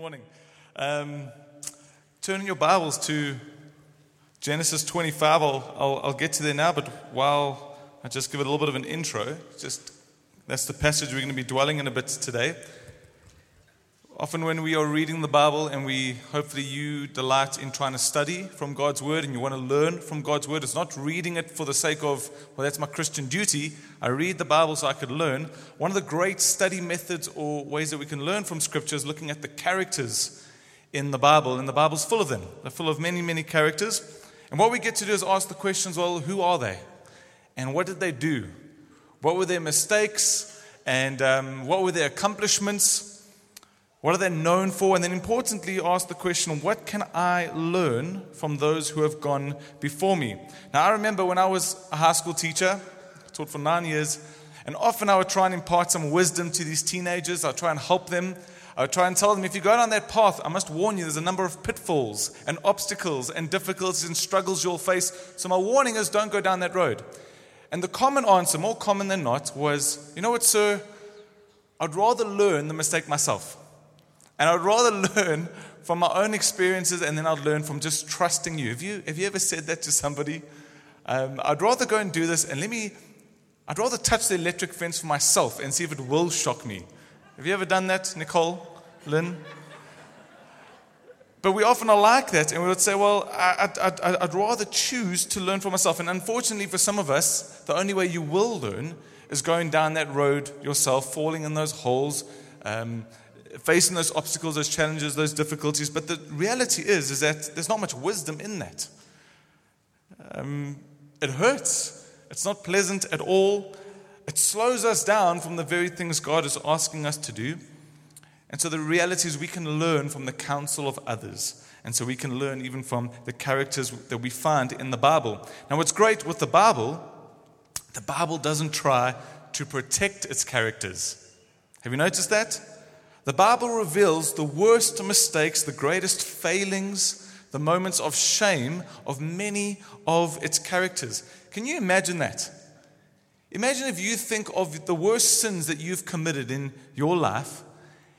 morning. Um, turn your Bibles to Genesis 25. I'll, I'll, I'll get to there now, but while I just give it a little bit of an intro, just that's the passage we're going to be dwelling in a bit today. Often, when we are reading the Bible and we hopefully you delight in trying to study from God's Word and you want to learn from God's Word, it's not reading it for the sake of, well, that's my Christian duty. I read the Bible so I could learn. One of the great study methods or ways that we can learn from Scripture is looking at the characters in the Bible, and the Bible's full of them. They're full of many, many characters. And what we get to do is ask the questions well, who are they? And what did they do? What were their mistakes? And um, what were their accomplishments? What are they known for? And then importantly, ask the question what can I learn from those who have gone before me? Now, I remember when I was a high school teacher, I taught for nine years, and often I would try and impart some wisdom to these teenagers. I'd try and help them. I would try and tell them if you go down that path, I must warn you, there's a number of pitfalls and obstacles and difficulties and struggles you'll face. So, my warning is don't go down that road. And the common answer, more common than not, was, you know what, sir? I'd rather learn than mistake myself. And I'd rather learn from my own experiences and then I'd learn from just trusting you. Have you, have you ever said that to somebody? Um, I'd rather go and do this and let me, I'd rather touch the electric fence for myself and see if it will shock me. Have you ever done that, Nicole, Lynn? But we often are like that, and we would say, Well, I'd, I'd, I'd, rather choose to learn for myself. And unfortunately, for some of us, the only way you will learn is going down that road yourself, falling in those holes, um, facing those obstacles, those challenges, those difficulties. But the reality is, is that there's not much wisdom in that. Um, it hurts. It's not pleasant at all. It slows us down from the very things God is asking us to do. And so the reality is we can learn from the counsel of others. And so we can learn even from the characters that we find in the Bible. Now, what's great with the Bible, the Bible doesn't try to protect its characters. Have you noticed that? The Bible reveals the worst mistakes, the greatest failings, the moments of shame of many of its characters. Can you imagine that? Imagine if you think of the worst sins that you've committed in your life,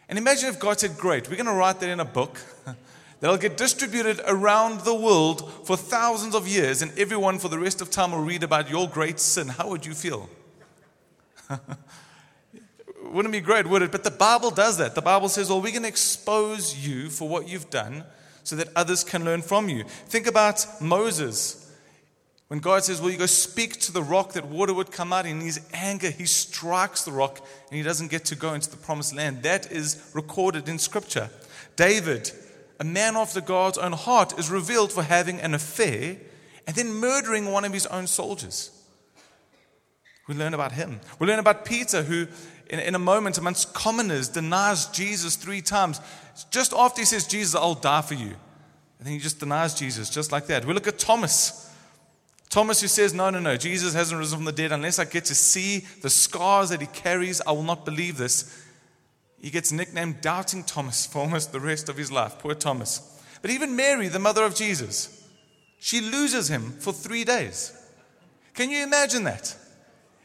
and imagine if God said, Great, we're going to write that in a book that'll get distributed around the world for thousands of years, and everyone for the rest of time will read about your great sin. How would you feel? Wouldn't be great, would it? But the Bible does that. The Bible says, well, we're going to expose you for what you've done so that others can learn from you. Think about Moses. When God says, Well, you go speak to the rock that water would come out, in his anger, he strikes the rock and he doesn't get to go into the promised land. That is recorded in Scripture. David, a man after God's own heart, is revealed for having an affair and then murdering one of his own soldiers. We learn about him. We learn about Peter, who in, in a moment amongst commoners denies Jesus three times. Just after he says, Jesus, I'll die for you. And then he just denies Jesus, just like that. We look at Thomas. Thomas, who says, No, no, no, Jesus hasn't risen from the dead. Unless I get to see the scars that he carries, I will not believe this. He gets nicknamed Doubting Thomas for almost the rest of his life. Poor Thomas. But even Mary, the mother of Jesus, she loses him for three days. Can you imagine that?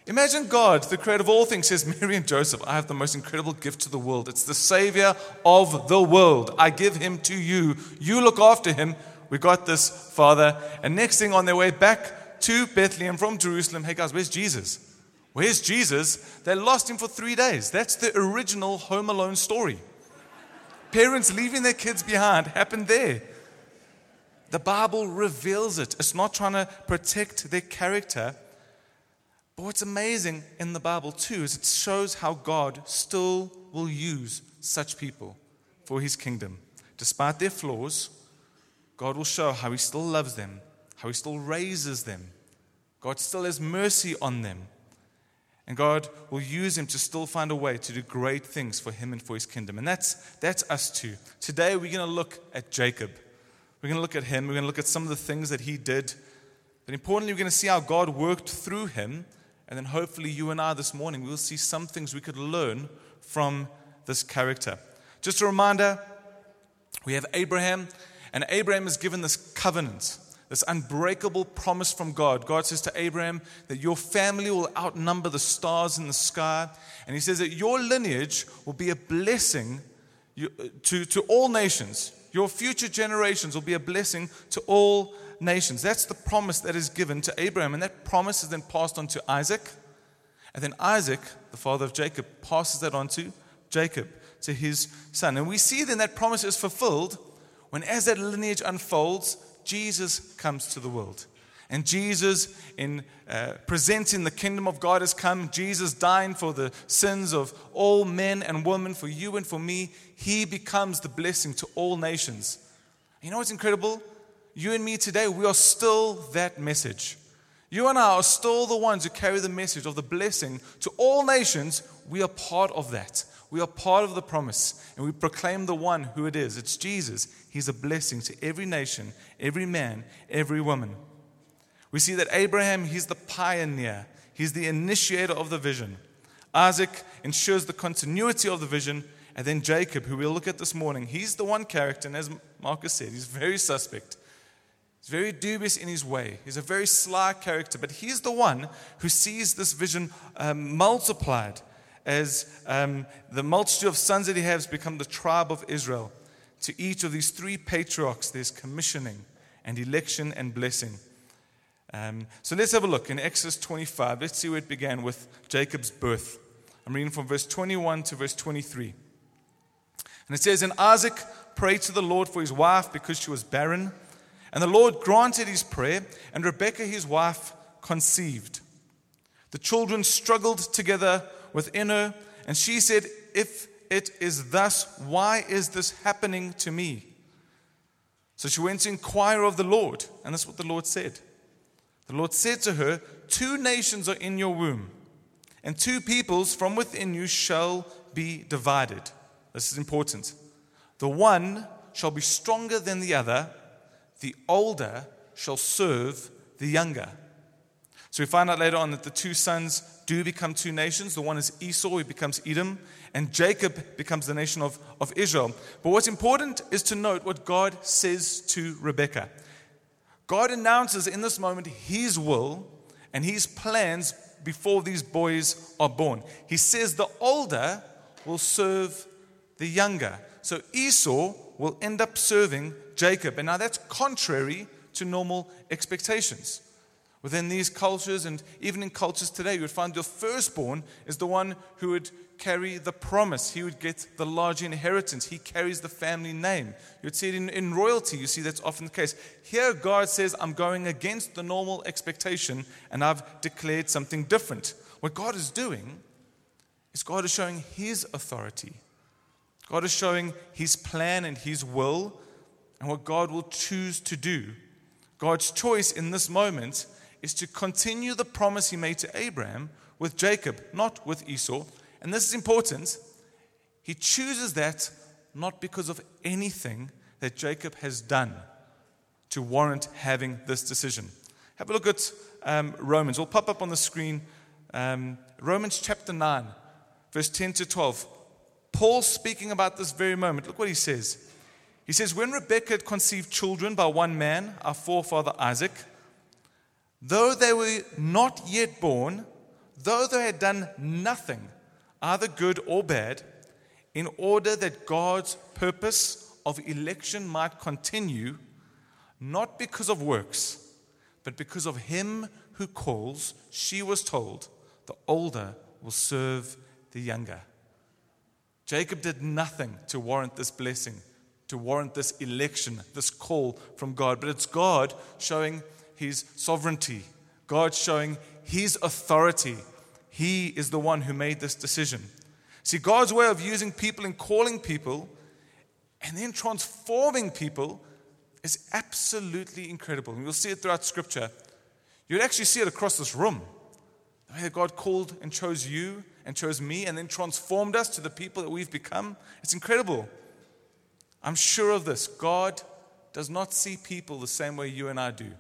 Imagine God, the creator of all things, says, Mary and Joseph, I have the most incredible gift to the world. It's the Savior of the world. I give him to you. You look after him. We got this, Father. And next thing on their way back to Bethlehem from Jerusalem, hey guys, where's Jesus? Where's Jesus? They lost him for three days. That's the original Home Alone story. Parents leaving their kids behind happened there. The Bible reveals it. It's not trying to protect their character but what's amazing in the Bible, too, is it shows how God still will use such people for his kingdom. Despite their flaws, God will show how he still loves them, how he still raises them. God still has mercy on them. And God will use him to still find a way to do great things for him and for his kingdom. And that's, that's us too. Today we're going to look at Jacob. We're going to look at him. We're going to look at some of the things that he did. But importantly, we're going to see how God worked through him and then hopefully, you and I this morning, we'll see some things we could learn from this character. Just a reminder we have Abraham, and Abraham is given this covenant, this unbreakable promise from God. God says to Abraham that your family will outnumber the stars in the sky, and he says that your lineage will be a blessing to, to all nations. Your future generations will be a blessing to all nations. That's the promise that is given to Abraham. And that promise is then passed on to Isaac. And then Isaac, the father of Jacob, passes that on to Jacob, to his son. And we see then that promise is fulfilled when, as that lineage unfolds, Jesus comes to the world. And Jesus, in uh, presenting the kingdom of God, has come. Jesus dying for the sins of all men and women, for you and for me. He becomes the blessing to all nations. You know what's incredible? You and me today, we are still that message. You and I are still the ones who carry the message of the blessing to all nations. We are part of that. We are part of the promise, and we proclaim the one who it is. It's Jesus. He's a blessing to every nation, every man, every woman. We see that Abraham, he's the pioneer, he's the initiator of the vision. Isaac ensures the continuity of the vision. And then Jacob, who we'll look at this morning, he's the one character, and as Marcus said, he's very suspect. He's very dubious in his way. He's a very sly character, but he's the one who sees this vision um, multiplied as um, the multitude of sons that he has become the tribe of Israel. To each of these three patriarchs, there's commissioning and election and blessing. Um, so let's have a look in Exodus 25. Let's see where it began with Jacob's birth. I'm reading from verse 21 to verse 23. And it says, And Isaac prayed to the Lord for his wife because she was barren. And the Lord granted his prayer, and Rebekah, his wife, conceived. The children struggled together within her, and she said, If it is thus, why is this happening to me? So she went to inquire of the Lord, and that's what the Lord said. The Lord said to her, Two nations are in your womb, and two peoples from within you shall be divided. This is important. The one shall be stronger than the other, the older shall serve the younger. So we find out later on that the two sons do become two nations. The one is Esau, who becomes Edom, and Jacob becomes the nation of, of Israel. But what's important is to note what God says to Rebekah. God announces in this moment his will and his plans before these boys are born. He says the older will serve the younger. So Esau will end up serving Jacob. And now that's contrary to normal expectations. Within these cultures and even in cultures today, you would find your firstborn is the one who would carry the promise. He would get the large inheritance. He carries the family name. You would see it in, in royalty. You see that's often the case. Here, God says, I'm going against the normal expectation and I've declared something different. What God is doing is God is showing His authority. God is showing His plan and His will and what God will choose to do. God's choice in this moment is to continue the promise He made to Abraham with Jacob, not with Esau. And this is important. He chooses that not because of anything that Jacob has done to warrant having this decision. Have a look at um, Romans. We'll pop up on the screen. Um, Romans chapter 9, verse 10 to 12. Paul speaking about this very moment. Look what he says. He says, When Rebekah had conceived children by one man, our forefather Isaac, though they were not yet born, though they had done nothing, either good or bad, in order that God's purpose of election might continue, not because of works, but because of him who calls, she was told, the older will serve the younger. Jacob did nothing to warrant this blessing, to warrant this election, this call from God. But it's God showing his sovereignty, God showing his authority. He is the one who made this decision. See, God's way of using people and calling people and then transforming people is absolutely incredible. And you'll see it throughout Scripture. You'll actually see it across this room. The way that God called and chose you and chose me and then transformed us to the people that we've become. It's incredible. I'm sure of this. God does not see people the same way you and I do.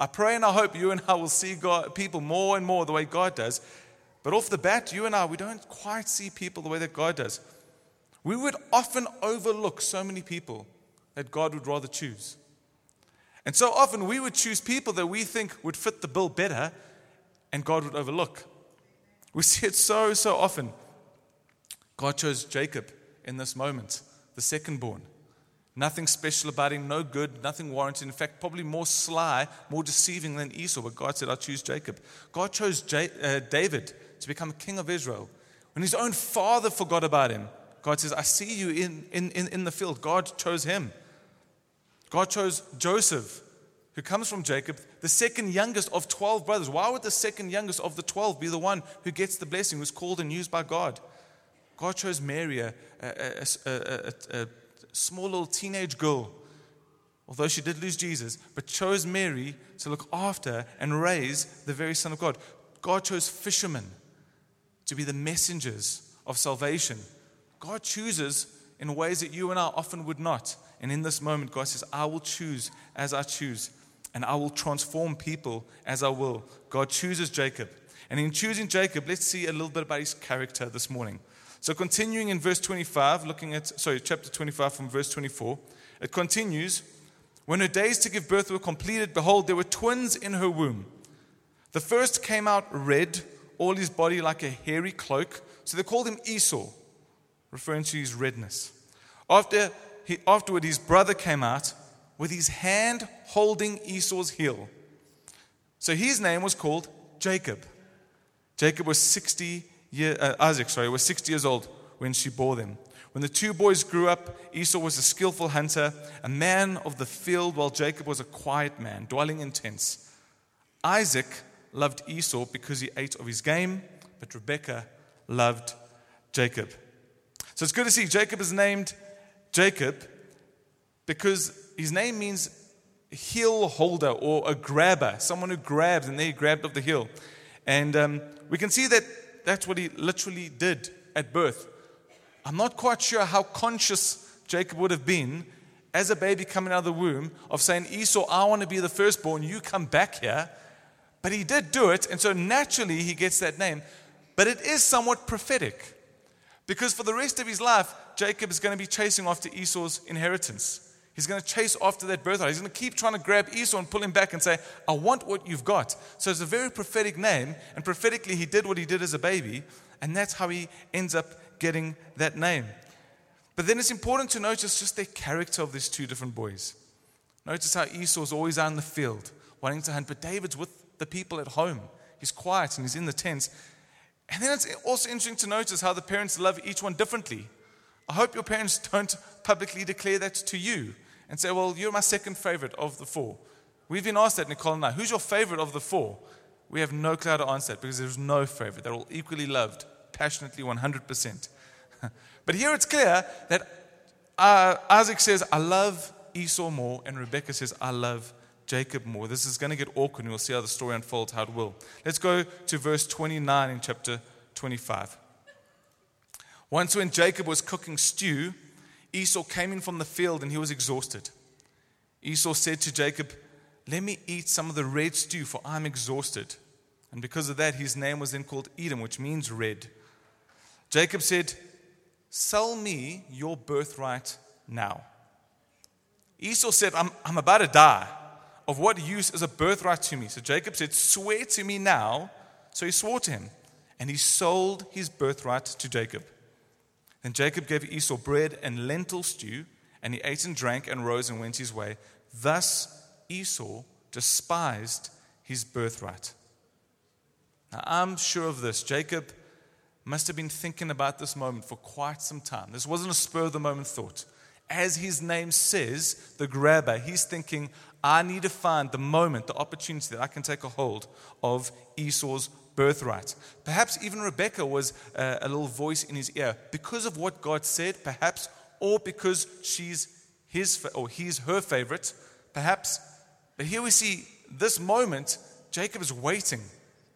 I pray and I hope you and I will see God, people more and more the way God does. But off the bat, you and I, we don't quite see people the way that God does. We would often overlook so many people that God would rather choose. And so often we would choose people that we think would fit the bill better and God would overlook. We see it so, so often. God chose Jacob in this moment the second born. Nothing special about him, no good, nothing warranted. In fact, probably more sly, more deceiving than Esau. But God said, I choose Jacob. God chose J- uh, David to become king of Israel. When his own father forgot about him, God says, I see you in, in, in, in the field. God chose him. God chose Joseph, who comes from Jacob, the second youngest of 12 brothers. Why would the second youngest of the 12 be the one who gets the blessing, who's called and used by God? God chose Mary, a, a, a, a small little teenage girl, although she did lose Jesus, but chose Mary to look after and raise the very Son of God. God chose fishermen to be the messengers of salvation. God chooses in ways that you and I often would not. And in this moment, God says, I will choose as I choose, and I will transform people as I will. God chooses Jacob. And in choosing Jacob, let's see a little bit about his character this morning. So, continuing in verse 25, looking at, sorry, chapter 25 from verse 24, it continues When her days to give birth were completed, behold, there were twins in her womb. The first came out red, all his body like a hairy cloak. So they called him Esau, referring to his redness. After he, afterward, his brother came out with his hand holding Esau's heel. So his name was called Jacob. Jacob was 60 year, uh, Isaac, sorry, was 60 years old when she bore them. When the two boys grew up, Esau was a skillful hunter, a man of the field, while Jacob was a quiet man, dwelling in tents. Isaac loved Esau because he ate of his game, but Rebekah loved Jacob. So it's good to see Jacob is named Jacob because his name means heel holder or a grabber, someone who grabs, and they grabbed of the heel. And um, we can see that that's what he literally did at birth. I'm not quite sure how conscious Jacob would have been as a baby coming out of the womb of saying, Esau, I want to be the firstborn, you come back here. But he did do it, and so naturally he gets that name. But it is somewhat prophetic because for the rest of his life, Jacob is going to be chasing after Esau's inheritance. He's going to chase after that birthright. He's going to keep trying to grab Esau and pull him back and say, I want what you've got. So it's a very prophetic name. And prophetically, he did what he did as a baby. And that's how he ends up getting that name. But then it's important to notice just the character of these two different boys. Notice how Esau's always out in the field wanting to hunt, but David's with the people at home. He's quiet and he's in the tents. And then it's also interesting to notice how the parents love each one differently. I hope your parents don't publicly declare that to you and say, Well, you're my second favorite of the four. We've been asked that, Nicole and I. Who's your favorite of the four? We have no clear to answer that because there's no favorite. They're all equally loved, passionately, 100%. but here it's clear that uh, Isaac says, I love Esau more, and Rebecca says, I love Jacob more. This is going to get awkward, and we'll see how the story unfolds, how it will. Let's go to verse 29 in chapter 25. Once, when Jacob was cooking stew, Esau came in from the field and he was exhausted. Esau said to Jacob, Let me eat some of the red stew, for I'm exhausted. And because of that, his name was then called Edom, which means red. Jacob said, Sell me your birthright now. Esau said, I'm, I'm about to die. Of what use is a birthright to me? So Jacob said, Swear to me now. So he swore to him, and he sold his birthright to Jacob. Then Jacob gave Esau bread and lentil stew, and he ate and drank and rose and went his way. Thus Esau despised his birthright. Now, I'm sure of this. Jacob must have been thinking about this moment for quite some time. This wasn't a spur of the moment thought. As his name says, the grabber, he's thinking, I need to find the moment, the opportunity that I can take a hold of Esau's birthright. Perhaps even Rebecca was uh, a little voice in his ear because of what God said, perhaps, or because she's his or he's her favorite, perhaps. But here we see this moment, Jacob is waiting.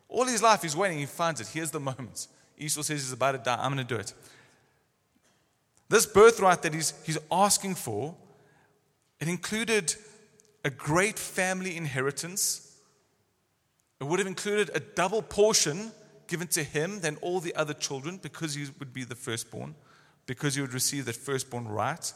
All his life he's waiting, he finds it. Here's the moment. Esau says he's about to die. I'm going to do it. This birthright that he's, he's asking for, it included a great family inheritance it would have included a double portion given to him than all the other children because he would be the firstborn, because he would receive that firstborn right.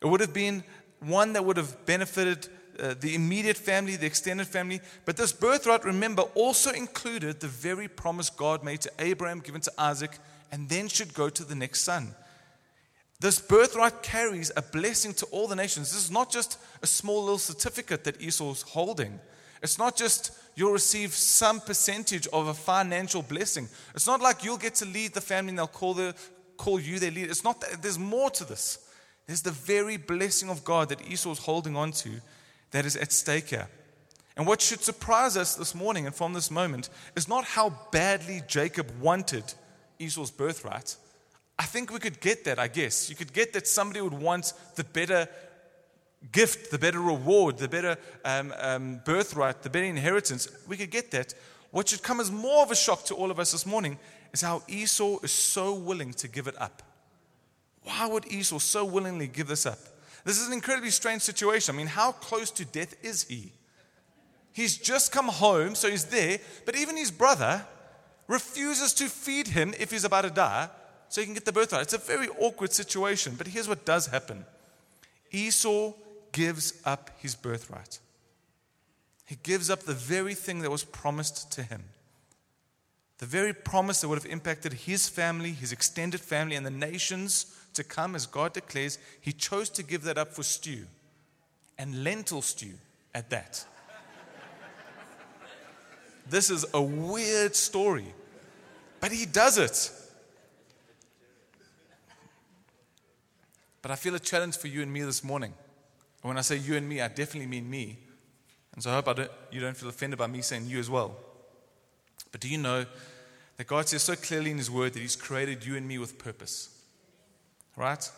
It would have been one that would have benefited uh, the immediate family, the extended family. But this birthright, remember, also included the very promise God made to Abraham, given to Isaac, and then should go to the next son. This birthright carries a blessing to all the nations. This is not just a small little certificate that Esau's holding. It's not just you'll receive some percentage of a financial blessing. It's not like you'll get to lead the family and they'll call, the, call you their leader. It's not that, there's more to this. There's the very blessing of God that Esau's holding on to that is at stake here. And what should surprise us this morning and from this moment is not how badly Jacob wanted Esau's birthright. I think we could get that, I guess. You could get that somebody would want the better gift, the better reward, the better um, um, birthright, the better inheritance. We could get that. What should come as more of a shock to all of us this morning is how Esau is so willing to give it up. Why would Esau so willingly give this up? This is an incredibly strange situation. I mean, how close to death is he? He's just come home, so he's there, but even his brother refuses to feed him if he's about to die so he can get the birthright. It's a very awkward situation, but here's what does happen Esau gives up his birthright. He gives up the very thing that was promised to him. The very promise that would have impacted his family, his extended family, and the nations to come, as God declares, he chose to give that up for stew and lentil stew at that. this is a weird story, but he does it. But I feel a challenge for you and me this morning. And when I say you and me, I definitely mean me. And so I hope I don't, you don't feel offended by me saying you as well. But do you know that God says so clearly in His Word that He's created you and me with purpose? Right?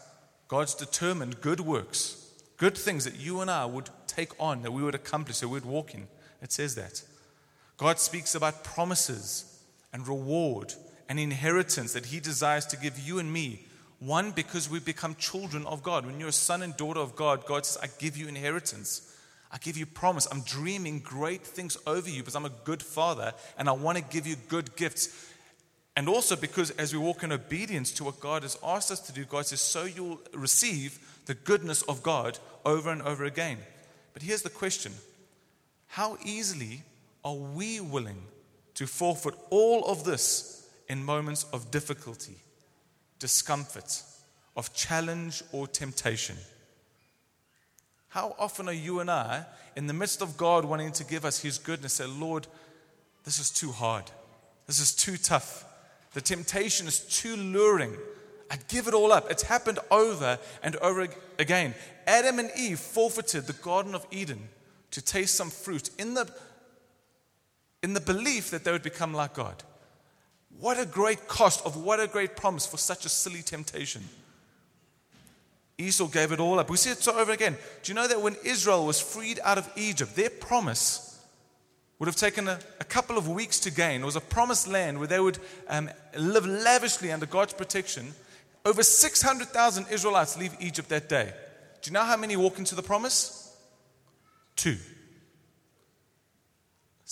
God's determined good works, good things that you and I would take on, that we would accomplish, that we would walk in. It says that. God speaks about promises and reward and inheritance that He desires to give you and me one, because we become children of God. When you're a son and daughter of God, God says, I give you inheritance. I give you promise. I'm dreaming great things over you because I'm a good father and I want to give you good gifts. And also because as we walk in obedience to what God has asked us to do, God says, so you'll receive the goodness of God over and over again. But here's the question How easily are we willing to forfeit all of this in moments of difficulty? Discomfort, of challenge or temptation. How often are you and I, in the midst of God wanting to give us His goodness, say, Lord, this is too hard. This is too tough. The temptation is too luring. I'd give it all up. It's happened over and over again. Adam and Eve forfeited the Garden of Eden to taste some fruit in the, in the belief that they would become like God. What a great cost of what a great promise for such a silly temptation. Esau gave it all up. We see it so over again. Do you know that when Israel was freed out of Egypt, their promise would have taken a, a couple of weeks to gain? It was a promised land where they would um, live lavishly under God's protection. Over 600,000 Israelites leave Egypt that day. Do you know how many walk into the promise? Two.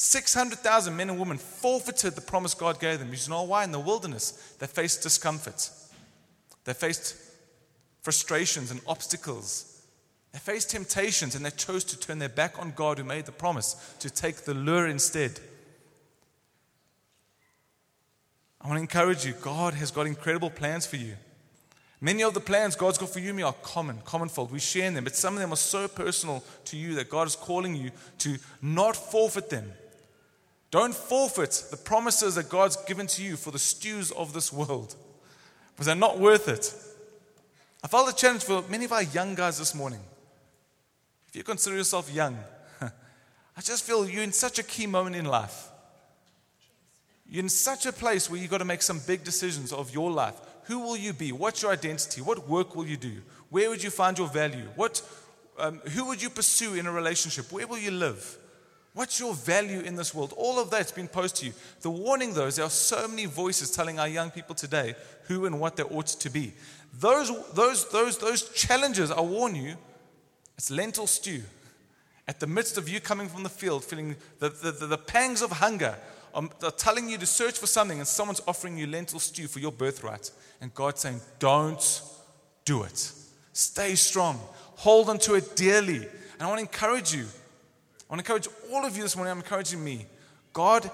600,000 men and women forfeited the promise God gave them. You know why? In the wilderness, they faced discomfort. They faced frustrations and obstacles. They faced temptations and they chose to turn their back on God who made the promise to take the lure instead. I want to encourage you God has got incredible plans for you. Many of the plans God's got for you and me are common, commonfold. We share in them, but some of them are so personal to you that God is calling you to not forfeit them don't forfeit the promises that God's given to you for the stews of this world because they're not worth it. I felt a challenge for many of our young guys this morning. If you consider yourself young, I just feel you're in such a key moment in life. You're in such a place where you've got to make some big decisions of your life. Who will you be? What's your identity? What work will you do? Where would you find your value? What, um, who would you pursue in a relationship? Where will you live? What's your value in this world? All of that's been posed to you. The warning, though, is there are so many voices telling our young people today who and what they ought to be. Those, those, those, those challenges, I warn you, it's lentil stew. At the midst of you coming from the field, feeling the, the, the, the pangs of hunger, um, are telling you to search for something, and someone's offering you lentil stew for your birthright. And God's saying, Don't do it. Stay strong. Hold on to it dearly. And I want to encourage you I want to encourage all of you this morning. I'm encouraging me. God,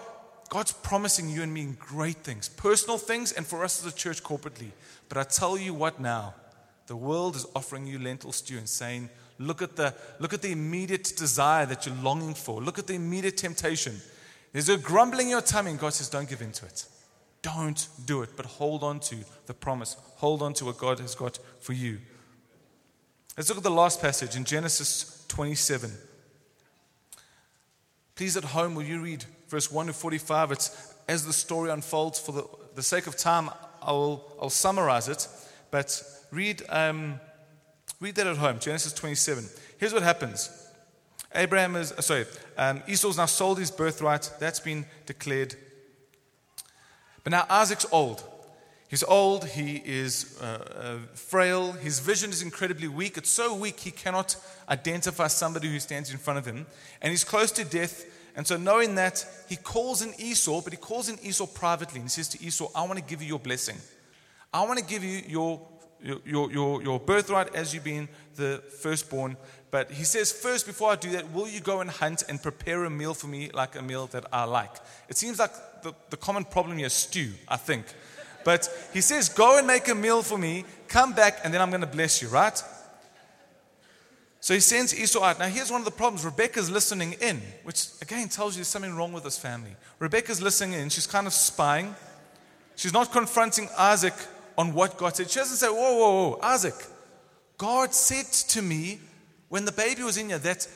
God's promising you and me great things, personal things, and for us as a church corporately. But I tell you what now, The world is offering you lentil stew and saying, Look at the, look at the immediate desire that you're longing for. Look at the immediate temptation. There's a grumbling in your tummy, and God says, Don't give in to it. Don't do it, but hold on to the promise. Hold on to what God has got for you. Let's look at the last passage in Genesis 27. Please, at home, will you read verse 1 to 45? It's as the story unfolds. For the, the sake of time, I will, I'll summarize it. But read, um, read that at home, Genesis 27. Here's what happens. Abraham is, uh, sorry, um, Esau's now sold his birthright. That's been declared. But now Isaac's old. He's old, he is uh, uh, frail, his vision is incredibly weak. It's so weak he cannot identify somebody who stands in front of him. And he's close to death. And so, knowing that, he calls in Esau, but he calls in Esau privately. And he says to Esau, I want to give you your blessing. I want to give you your, your, your, your birthright as you being the firstborn. But he says, First, before I do that, will you go and hunt and prepare a meal for me like a meal that I like? It seems like the, the common problem here is stew, I think. But he says, Go and make a meal for me, come back, and then I'm going to bless you, right? So he sends Esau out. Now, here's one of the problems Rebecca's listening in, which again tells you there's something wrong with this family. Rebecca's listening in, she's kind of spying. She's not confronting Isaac on what God said. She doesn't say, Whoa, whoa, whoa, Isaac, God said to me when the baby was in you that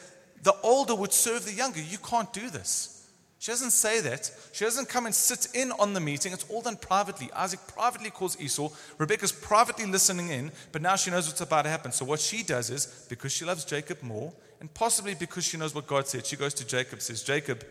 the older would serve the younger. You can't do this. She doesn't say that. She doesn't come and sit in on the meeting. It's all done privately. Isaac privately calls Esau. Rebecca's privately listening in, but now she knows what's about to happen. So what she does is, because she loves Jacob more, and possibly because she knows what God said, she goes to Jacob, says, Jacob,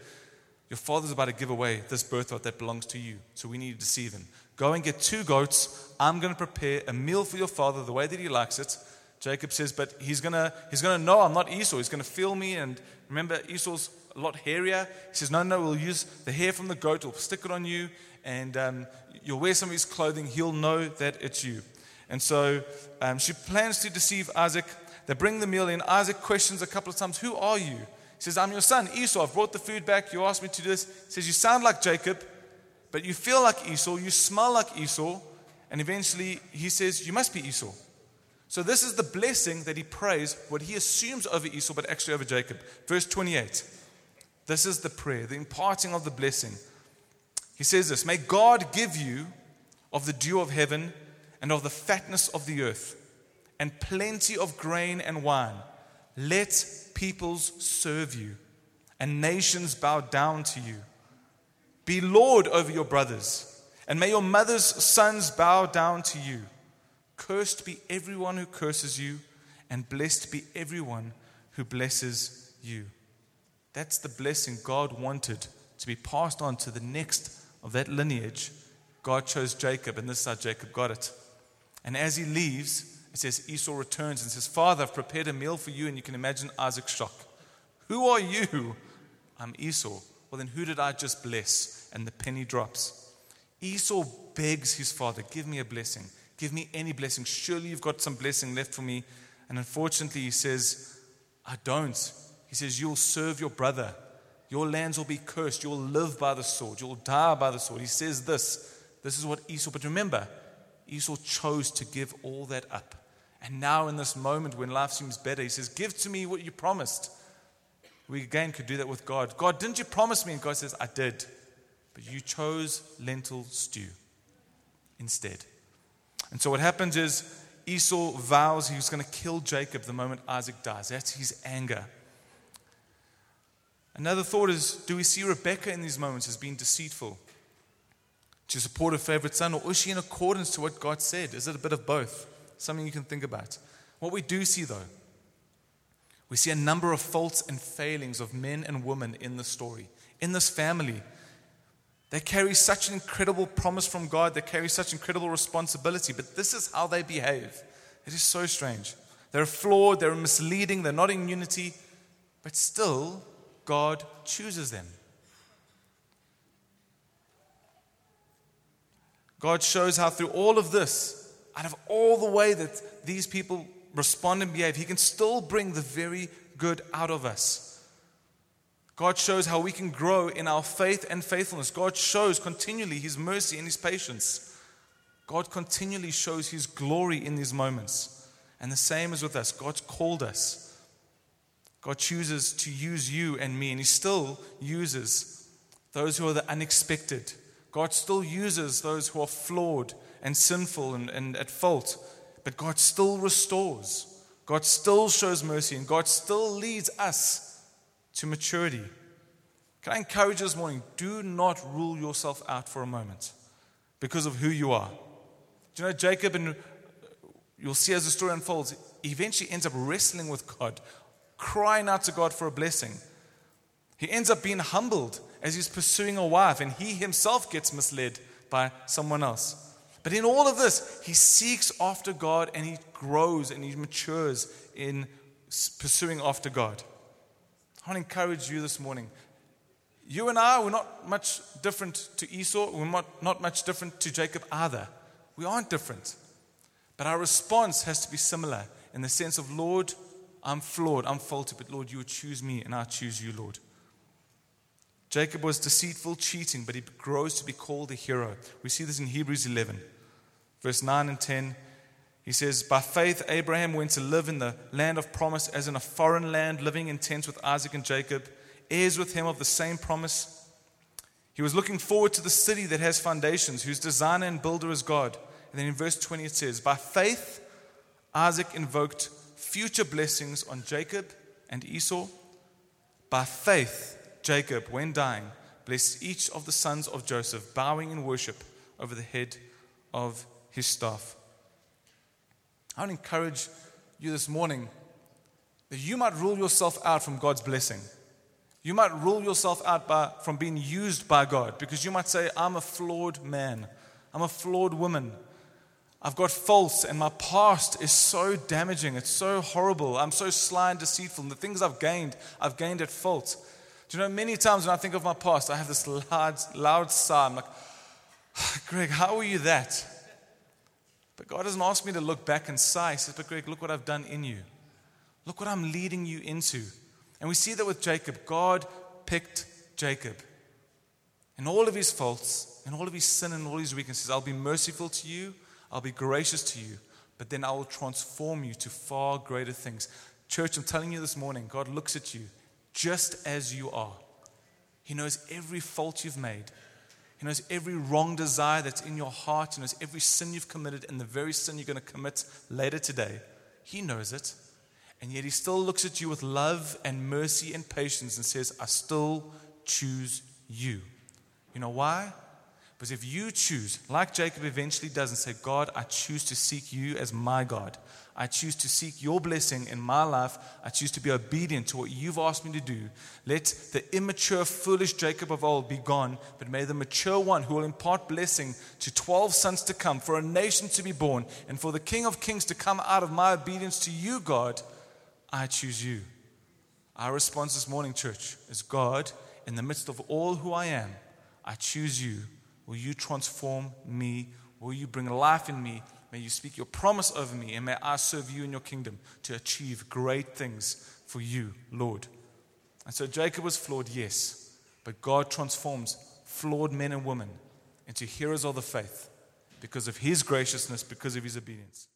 your father's about to give away this birthright that belongs to you. So we need to deceive him. Go and get two goats. I'm going to prepare a meal for your father the way that he likes it. Jacob says, but he's going to, he's going to know I'm not Esau. He's going to feel me. And remember, Esau's lot hairier. He says, No, no, we'll use the hair from the goat, we'll stick it on you, and um, you'll wear some of his clothing. He'll know that it's you. And so um, she plans to deceive Isaac. They bring the meal in. Isaac questions a couple of times, Who are you? He says, I'm your son, Esau. I've brought the food back. You asked me to do this. He says, You sound like Jacob, but you feel like Esau. You smell like Esau. And eventually he says, You must be Esau. So, this is the blessing that he prays, what he assumes over Esau, but actually over Jacob. Verse 28. This is the prayer, the imparting of the blessing. He says this May God give you of the dew of heaven and of the fatness of the earth, and plenty of grain and wine. Let peoples serve you, and nations bow down to you. Be Lord over your brothers, and may your mother's sons bow down to you. Cursed be everyone who curses you, and blessed be everyone who blesses you. That's the blessing God wanted to be passed on to the next of that lineage. God chose Jacob, and this is how Jacob got it. And as he leaves, it says Esau returns and says, Father, I've prepared a meal for you. And you can imagine Isaac's shock. Who are you? I'm Esau. Well, then who did I just bless? And the penny drops. Esau begs his father, Give me a blessing. Give me any blessing. Surely you've got some blessing left for me. And unfortunately, he says, I don't. He says, You'll serve your brother. Your lands will be cursed. You'll live by the sword. You'll die by the sword. He says this. This is what Esau, but remember, Esau chose to give all that up. And now, in this moment when life seems better, he says, Give to me what you promised. We again could do that with God. God, didn't you promise me? And God says, I did. But you chose lentil stew instead. And so what happens is Esau vows he's going to kill Jacob the moment Isaac dies. That's his anger. Another thought is do we see Rebecca in these moments as being deceitful to support her favorite son, or is she in accordance to what God said? Is it a bit of both? Something you can think about. What we do see, though, we see a number of faults and failings of men and women in the story, in this family. They carry such an incredible promise from God, they carry such incredible responsibility, but this is how they behave. It is so strange. They're flawed, they're misleading, they're not in unity, but still, God chooses them. God shows how, through all of this, out of all the way that these people respond and behave, He can still bring the very good out of us. God shows how we can grow in our faith and faithfulness. God shows continually His mercy and His patience. God continually shows His glory in these moments. And the same is with us. God's called us. God chooses to use you and me, and He still uses those who are the unexpected. God still uses those who are flawed and sinful and, and at fault, but God still restores. God still shows mercy, and God still leads us to maturity. Can I encourage you this morning? Do not rule yourself out for a moment because of who you are. Do you know Jacob, and you'll see as the story unfolds, he eventually ends up wrestling with God, crying out to God for a blessing. He ends up being humbled as he's pursuing a wife, and he himself gets misled by someone else. But in all of this, he seeks after God and he grows and he matures in pursuing after God. I want to encourage you this morning. You and I, we're not much different to Esau. We're not, not much different to Jacob either. We aren't different. But our response has to be similar in the sense of, Lord, I'm flawed, I'm faulty, but Lord, you would choose me and I choose you, Lord. Jacob was deceitful, cheating, but he grows to be called a hero. We see this in Hebrews 11, verse 9 and 10. He says, By faith, Abraham went to live in the land of promise as in a foreign land, living in tents with Isaac and Jacob, heirs with him of the same promise. He was looking forward to the city that has foundations, whose designer and builder is God. And then in verse 20 it says, By faith, Isaac invoked future blessings on Jacob and Esau. By faith, Jacob, when dying, blessed each of the sons of Joseph, bowing in worship over the head of his staff. I want to encourage you this morning that you might rule yourself out from God's blessing. You might rule yourself out by, from being used by God because you might say, I'm a flawed man. I'm a flawed woman. I've got faults, and my past is so damaging. It's so horrible. I'm so sly and deceitful. And the things I've gained, I've gained at fault. Do you know, many times when I think of my past, I have this loud, loud sigh. I'm like, Greg, how were you that? But God doesn't ask me to look back and sigh. He says, But Greg, look what I've done in you. Look what I'm leading you into. And we see that with Jacob. God picked Jacob. In all of his faults, in all of his sin and all his weaknesses, I'll be merciful to you, I'll be gracious to you, but then I will transform you to far greater things. Church, I'm telling you this morning, God looks at you just as you are. He knows every fault you've made. He knows every wrong desire that's in your heart. He knows every sin you've committed and the very sin you're going to commit later today. He knows it. And yet he still looks at you with love and mercy and patience and says, I still choose you. You know why? Because if you choose, like Jacob eventually does, and say, God, I choose to seek you as my God, I choose to seek your blessing in my life. I choose to be obedient to what you've asked me to do. Let the immature, foolish Jacob of old be gone, but may the mature one who will impart blessing to 12 sons to come, for a nation to be born, and for the King of kings to come out of my obedience to you, God, I choose you. Our response this morning, church, is God, in the midst of all who I am, I choose you. Will you transform me? Will you bring life in me? May you speak your promise over me, and may I serve you in your kingdom to achieve great things for you, Lord. And so Jacob was flawed, yes, but God transforms flawed men and women into heroes of the faith because of his graciousness, because of his obedience.